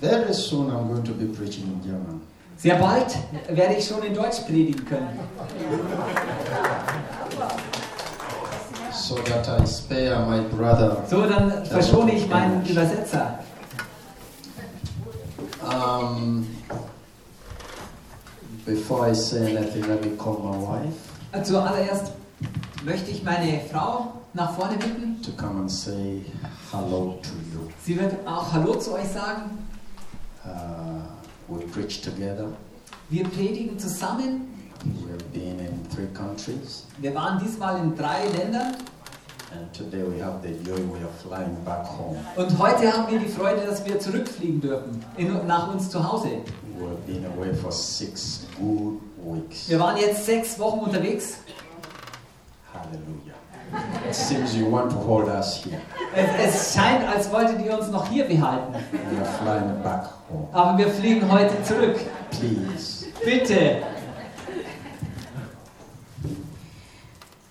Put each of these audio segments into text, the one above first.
Very soon I'm going to be preaching in German. Sehr bald werde ich schon in Deutsch predigen können. So that I spare my brother. So, dann verschone ich meinen Übersetzer. Um, before I say anything, let me call my wife Zuallererst möchte ich meine Frau nach vorne bitten. to come and say hello to you. Sie wird auch Hallo zu euch sagen. Uh, we preach together. Wir predigen zusammen. We have been in three countries, Wir waren diesmal in drei Ländern and today we have the joy we are flying back home. und heute haben wir die Freude, dass wir zurückfliegen dürfen in, nach uns zu Hause. We have been away for six good weeks. Wir waren jetzt sechs Wochen unterwegs. Hallelujah. It seems you want to hold us here. Es, es scheint, als wolltet ihr uns noch hier behalten. We are flying back home. Aber wir fliegen heute zurück. Please. Bitte.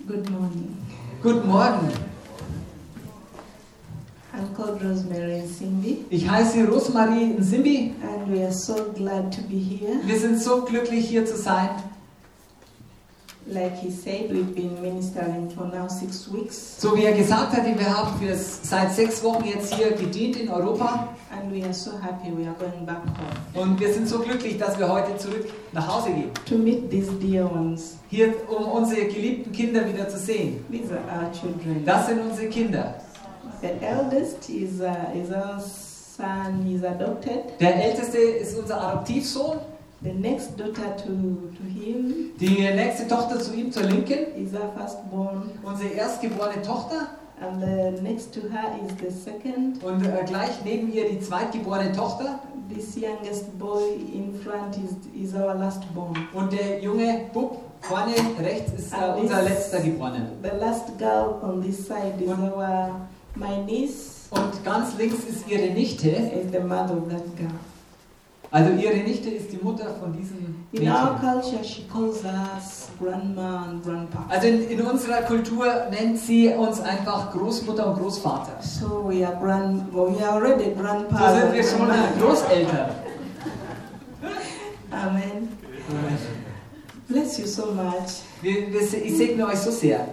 Good morning. Guten Morgen. I'm called Rosemary Simbi, Ich heiße Rosmarie Nsimbi. and we are so glad to be here. Wir sind so glücklich, hier zu sein. Like he said, we've been ministering for now six weeks, So wie er gesagt hat, wir haben für seit sechs Wochen jetzt hier gedient in Europa. and we are so happy we are going back home Und wir sind so glücklich, dass wir heute zurück nach Hause gehen. to meet these dear ones. Hier, um unsere geliebten Kinder wieder zu sehen. These are our children. Das sind unsere Kinder. The eldest is, uh, is our son, he's adopted. Der älteste ist unser Adoptivsohn. The next daughter to, to him Die nächste Tochter zu ihm zur Linken. is our firstborn, Unsere erstgeborene Tochter. and the next to her is the second. Und äh, gleich neben ihr die zweitgeborene Tochter. This youngest boy in front is, is our last born. Und der junge Bub vorne rechts ist äh, Ah, unser this- letzter Geborene. The last girl on this side is One. our my niece Und ganz links ist ihre Nichte. is the mother of that girl. Also ihre Nichte ist die Mutter von diesem In our culture, she calls us grandma and grandpa. Also in, in unserer Kultur nennt sie uns einfach Großmutter und Großvater. So we are grand. Well, we are already So grandpa. sind wir schon Großeltern. Amen. Bless you so much. Wir, wir, ich segne euch so sehr.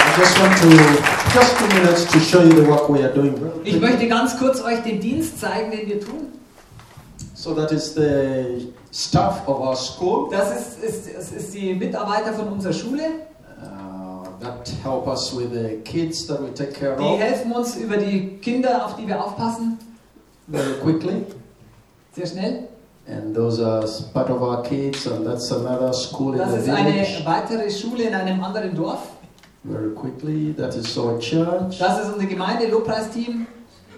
I just want to, just two minutes to show you the work we are doing. Ich möchte ganz kurz euch den Dienst zeigen, den wir tun. So that is the staff of our school Das ist, ist, ist, ist die Mitarbeiter von unserer Schule. uh, that help us with the kids that we take care Die of helfen uns über die Kinder, auf die wir aufpassen. very quickly. Sehr schnell. And those are part of our kids, and that's another school in Das the ist eine weitere Schule in einem anderen Dorf. Very quickly, that is our church. Das ist unser Gemeinde-Lobpreisteam.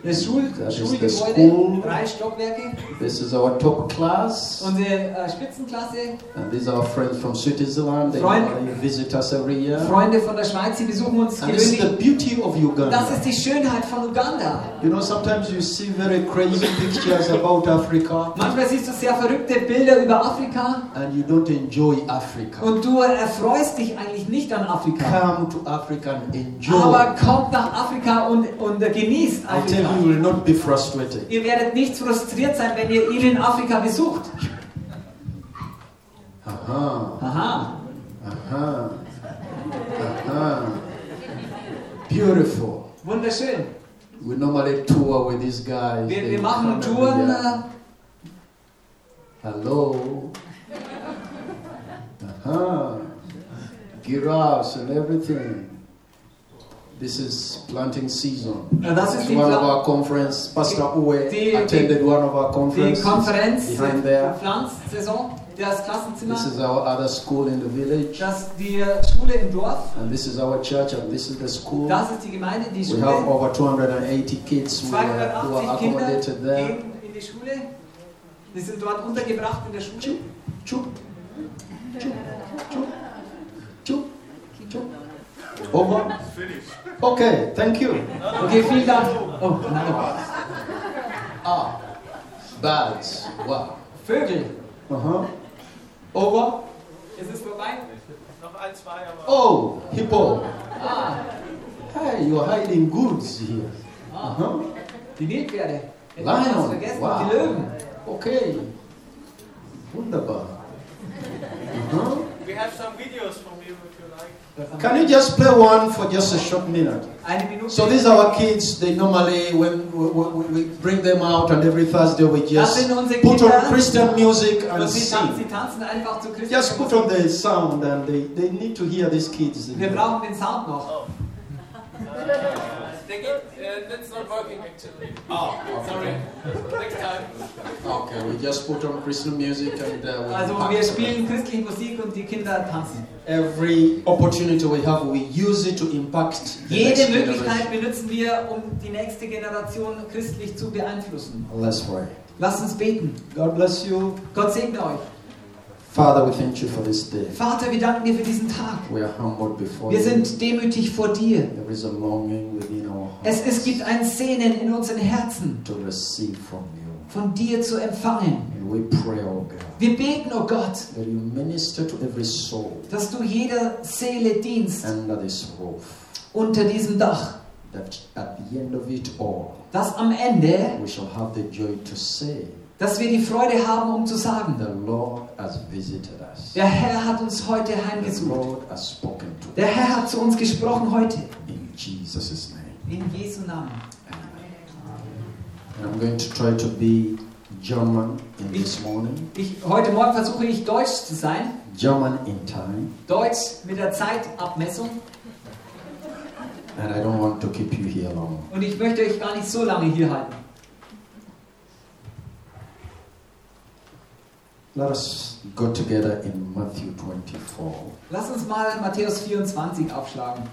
Das Schul Das ist Schulgebäude, das School. drei Stockwerke. This is our top class, Unsere äh, Spitzenklasse. and these are our friends from Switzerland. They Freund- visit us every year. Freunde von der Schweiz, die besuchen uns And this is the gewöhnlich. beauty of Das Uganda. ist die Schönheit von Uganda. You know, sometimes you see very crazy pictures about Africa, Manchmal siehst du sehr verrückte Bilder über Afrika and you don't enjoy Africa. und du erfreust dich eigentlich nicht an Afrika. Come to Africa and enjoy. Aber kommt nach Afrika und, und genießt Afrika. You, will not be frustrated. Ihr werdet nicht frustriert sein, wenn ihr ihn in Afrika besucht. Aha, Aha. aha, aha. Beautiful. Wunderschön. We normally tour with these guys. Wir, wir machen Touren. year. Äh, Hello. Aha. Giraffes and everything. This is planting season. das ist It's die, one of our conference. Pastor Uwe Die- attended one of our die conferences Konferenz, behind there. Pflanzsaison, das Klassenzimmer. This is our other school in the village, Das die uh, Schule im Dorf. and this is our church, and this is the school. Das ist die Gemeinde, die We have over 280 kids who are, who are 280 Kinder accommodated there. gehen in die Schule. Die sind dort untergebracht in der Schule. Chup, chup, chup, chup, chup. Over. Okay, thank you. Okay, vielen Dank. Oh, nein. Ah, birds. Wow. Vögel. Uh huh. Over. Ist es vorbei? Noch ein, zwei, aber. Oh, hippo. Ah, Hey, you're hiding goods here. Uh huh. Die Nilpferde. Hätten wir fast Lion. vergessen. Wow. Die Löwen. Okay. Wunderbar. Uh-huh. We have some videos from you if you like. Can you just play one for just a short minute? So these are our kids. They normally, when we, we, we bring them out, and every Thursday we just put on Christian music and sie, sing. tanzen einfach. Just put on the sound, and they, they need to hear these kids. Wir brauchen den Sound noch. Oh. They get, uh, that's not working actually. Oh, sorry. Next time. Okay, we just put on Christian music and uh, we Also wir spielen christliche Musik und die Kinder tanzen. Every opportunity we have, we use it to impact the Jede next Möglichkeit generation. benutzen wir, um die nächste Generation christlich zu beeinflussen. Let's pray. Lasst uns beten. God bless you. Gott segne euch. Father, we thank you for this day. Vater, wir danken dir für diesen Tag. We are humbled before Wir you. sind demütig vor dir. There is a longing within our Es, hearts es gibt ein Sehnen in unseren Herzen, to receive from you. von dir zu empfangen. And we pray, oh God, Wir beten, oh Gott, that you minister to every soul dass du jeder Seele dienst under this roof. unter diesem Dach. That at the end of it all, Dass am Ende, we shall have the joy to say, dass wir die Freude haben, um zu sagen, der Herr hat uns heute heimgesucht. Der. Herr hat zu uns gesprochen heute. In Jesus' name. In Jesu Namen. I'm going to try to be German in this morning. Ich, heute Morgen versuche ich Deutsch zu sein. German in time. Deutsch mit der Zeitabmessung. And I don't want to keep you here long. Und ich möchte euch gar nicht so lange hier halten. Let us go together in Matthew 24. Lass uns mal Matthäus 24 aufschlagen.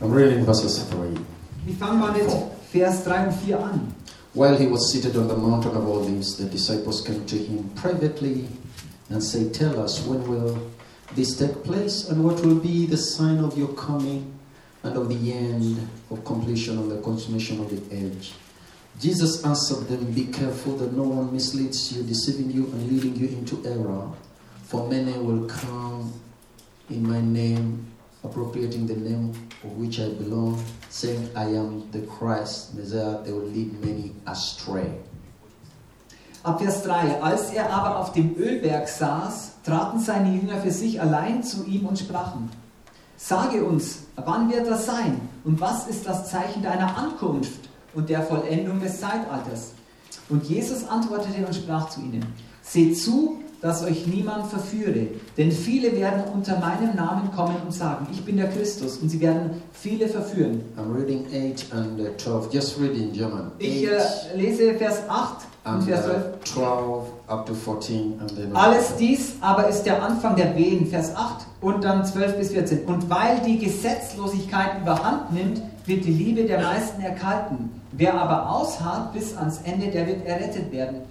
I'm reading verses 3. Ich fange mal mit Vers 3 und 4 an. While he was seated on the mountain of Olives, the disciples came to him privately and said, Tell us, when will this take place, and what will be the sign of your coming and of the end of completion and the consummation of the age? Jesus answered them, Be careful that no one misleads you, deceiving you and leading you into error. For many will come in my name, appropriating the name of which I belong, saying, I am the Christ, Messiah. They will lead many astray. Ab Vers 3. Als er aber auf dem Ölberg saß, traten seine Jünger für sich allein zu ihm und sprachen: Sage uns, wann wird das sein? Und was ist das Zeichen deiner Ankunft und der Vollendung des Zeitalters? Und Jesus antwortete und sprach zu ihnen: Seht zu, dass euch niemand verführe, denn viele werden unter meinem Namen kommen und sagen: Ich bin der Christus, und sie werden viele verführen. I'm reading 8 and uh, 12. Just read in German. Ich 8 äh, lese Vers 8 und and Vers 12. uh, 12 up to 14 and then Alles dies aber ist der Anfang der Wehen, Vers 8 und dann 12 bis 14. Und weil die Gesetzlosigkeit überhand nimmt, wird die Liebe der meisten erkalten. Wer aber ausharrt bis ans Ende, der wird errettet werden.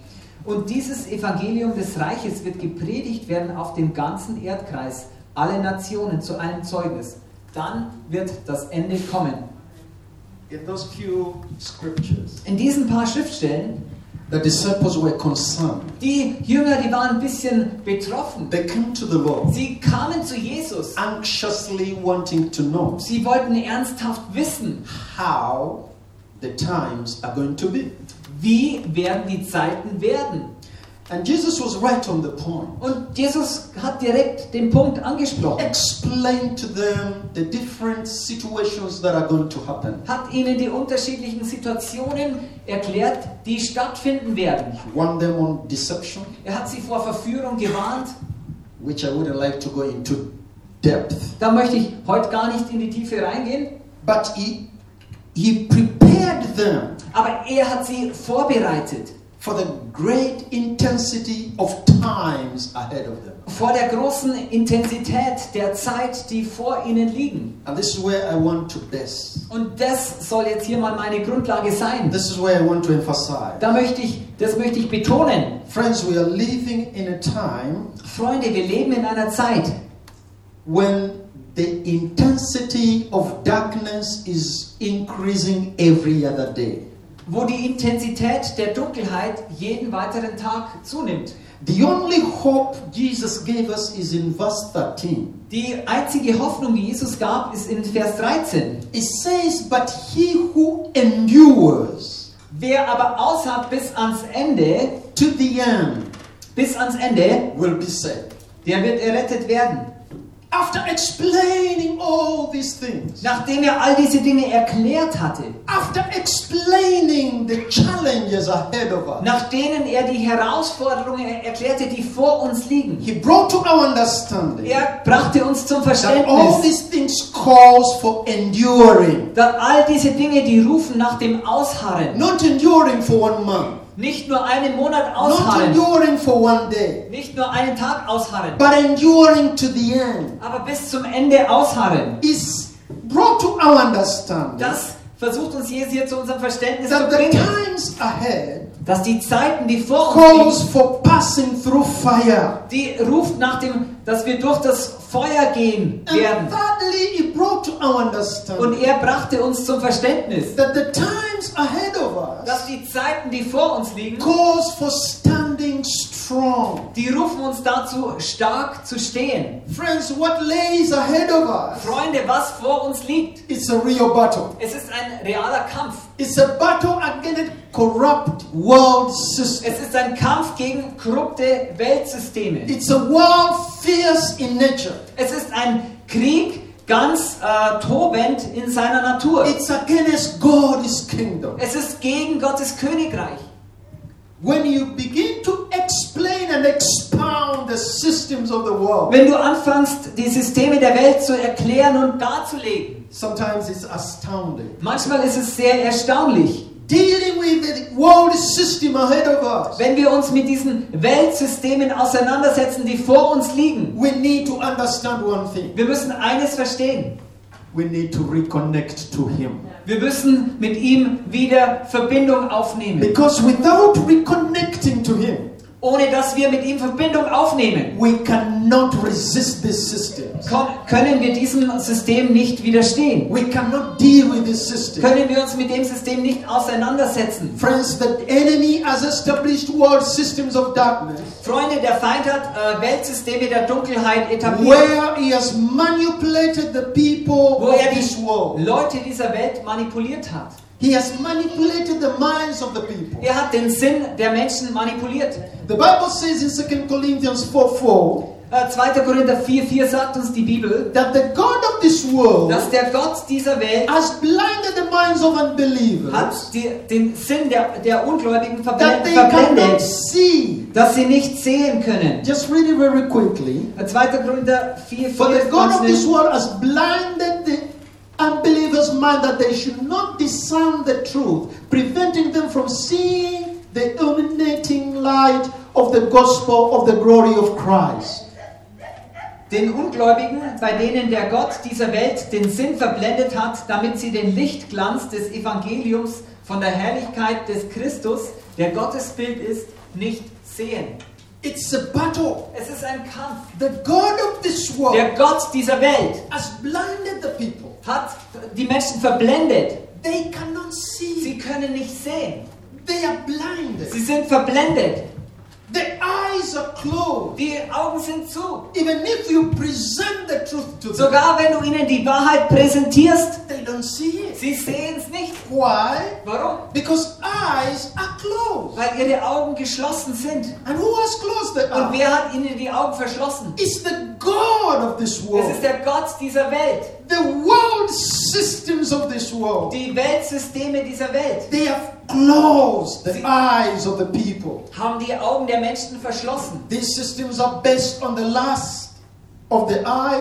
Und dieses Evangelium des Reiches wird gepredigt werden auf dem ganzen Erdkreis, alle Nationen zu einem Zeugnis. Dann wird das Ende kommen. In those few scriptures, In diesen paar Schriftstellen, the disciples were concerned. die Jünger, die waren ein bisschen betroffen. They came to the Lord, Sie kamen zu Jesus. anxiously wanting to know Sie wollten ernsthaft wissen, how the times are going to be. Wie werden die Zeiten werden. And Jesus was right on the point. Und Jesus hat direkt den Punkt angesprochen, Explain to them the different situations that are going to happen. hat ihnen die unterschiedlichen Situationen erklärt, die stattfinden werden. Warn them on deception, Er hat sie vor Verführung gewarnt. which I wouldn't like to go into depth. Da möchte ich heute gar nicht in die Tiefe reingehen, But he, he prepared them aber er hat sie vorbereitet for the great intensity of times ahead of them. vor der großen Intensität der Zeit, die vor ihnen liegen. And this is where I want to base. Und das soll jetzt hier mal meine Grundlage sein. This is where I want to emphasize. Da möchte ich, das möchte ich betonen. Friends, we are living in a time Freunde, wir leben in einer Zeit, when the intensity of darkness is increasing every other day. wo die Intensität der Dunkelheit jeden weiteren Tag zunimmt. The only hope Jesus gave us is in verse 13. Die einzige Hoffnung, die Jesus gab, ist in Vers 13. It says, But he who endures Wer aber aushält bis ans Ende, to the end bis ans Ende, will be saved. der wird errettet werden. After explaining all these things, Nachdem er all diese Dinge erklärt hatte, after explaining the challenges ahead of us, nach denen er die Herausforderungen erklärte, die vor uns liegen, he brought to our understanding er brachte uns zum that all Verständnis, these things calls for enduring. dass all diese Dinge, die rufen nach dem Ausharren, Not enduring for one month, nicht nur einen Monat not ausharren, enduring for one day, nicht nur einen Tag ausharren, but enduring to the end. aber bis zum Ende ausharren. Is brought to our understanding Das versucht uns Jesus hier zu unserem Verständnis zu bringen, dass die Zeiten, die vor uns liegen, die ruft nach dem, dass wir durch das Feuer gehen werden. Und er brachte uns zum Verständnis, that the times ahead of dass die Zeiten, die vor uns liegen, calls for standing strong. Die rufen uns dazu, stark zu stehen. Friends, what lays ahead of us Freunde, was vor uns liegt, is a real battle. es ist ein realer Kampf. It's a battle against corrupt world system. Es ist ein Kampf gegen korrupte Weltsysteme. It's a world fierce in nature. Es ist ein Krieg ganz äh, tobend in seiner Natur. It's against God's kingdom. Es ist gegen Gottes Königreich. When you begin to explain and expound the systems of the world, Wenn du anfängst, die Systeme der Welt zu erklären und darzulegen, sometimes it's astounding. manchmal ist es sehr erstaunlich. Dealing with the world system ahead of us, Wenn wir uns mit diesen Weltsystemen auseinandersetzen, die vor uns liegen, we need to understand one thing. wir müssen eines verstehen. We need to reconnect to Him. Wir müssen mit ihm wieder Verbindung aufnehmen. Because without reconnecting to Him, Ohne dass wir mit ihm Verbindung aufnehmen, we cannot resist these systems. kon- können wir diesem System nicht widerstehen. We cannot deal with this system. Können wir uns mit dem System nicht auseinandersetzen. Friends, the enemy has established world systems of darkness Freunde, der Feind hat äh, Weltsysteme der Dunkelheit etabliert, where he has manipulated the people wo of er this die world. Leute dieser Welt manipuliert hat. He has manipulated the minds of the people. Er hat den Sinn der Menschen manipuliert. The Bible says in 2 Corinthians 4 4 Äh, 2. Korinther 4,4 sagt uns die Bibel, that the God of this world dass der Gott dieser Welt has blinded the minds of unbelievers hat die, den Sinn der, der Ungläubigen verblendet, see. dass sie nicht sehen können. Just read it very quickly. Äh, 2. Korinther 4, For the 4 God of this world has blinded unbelievers' mind that they should not discern the truth, preventing them from seeing the illuminating light of the gospel of the glory of Christ. Den Ungläubigen, bei denen der Gott dieser Welt den Sinn verblendet hat, damit sie den Lichtglanz des Evangeliums von der Herrlichkeit des Christus, der Gottesbild ist, nicht sehen. It's a battle. Es ist ein Kampf. The God of this world Der Gott dieser Welt has blinded the people. Hat die Menschen verblendet. They cannot see. Sie können nicht sehen. They are blinded. Sie sind verblendet. The eyes are closed. Die Augen sind zu. Even if you present the truth to them, Sogar wenn du ihnen die Wahrheit präsentierst, don't see it. sie sehen es nicht. Why? Warum? Because eyes are closed. Weil ihre Augen geschlossen sind. And who has closed the Und wer hat ihnen die Augen verschlossen? It's the God of this Es world. ist der Gott dieser Welt. The world systems of this world. Die Weltsysteme dieser Welt They have closed the eyes of the people. haben die Augen der Menschen verschlossen. These systems are based on the lust of the eye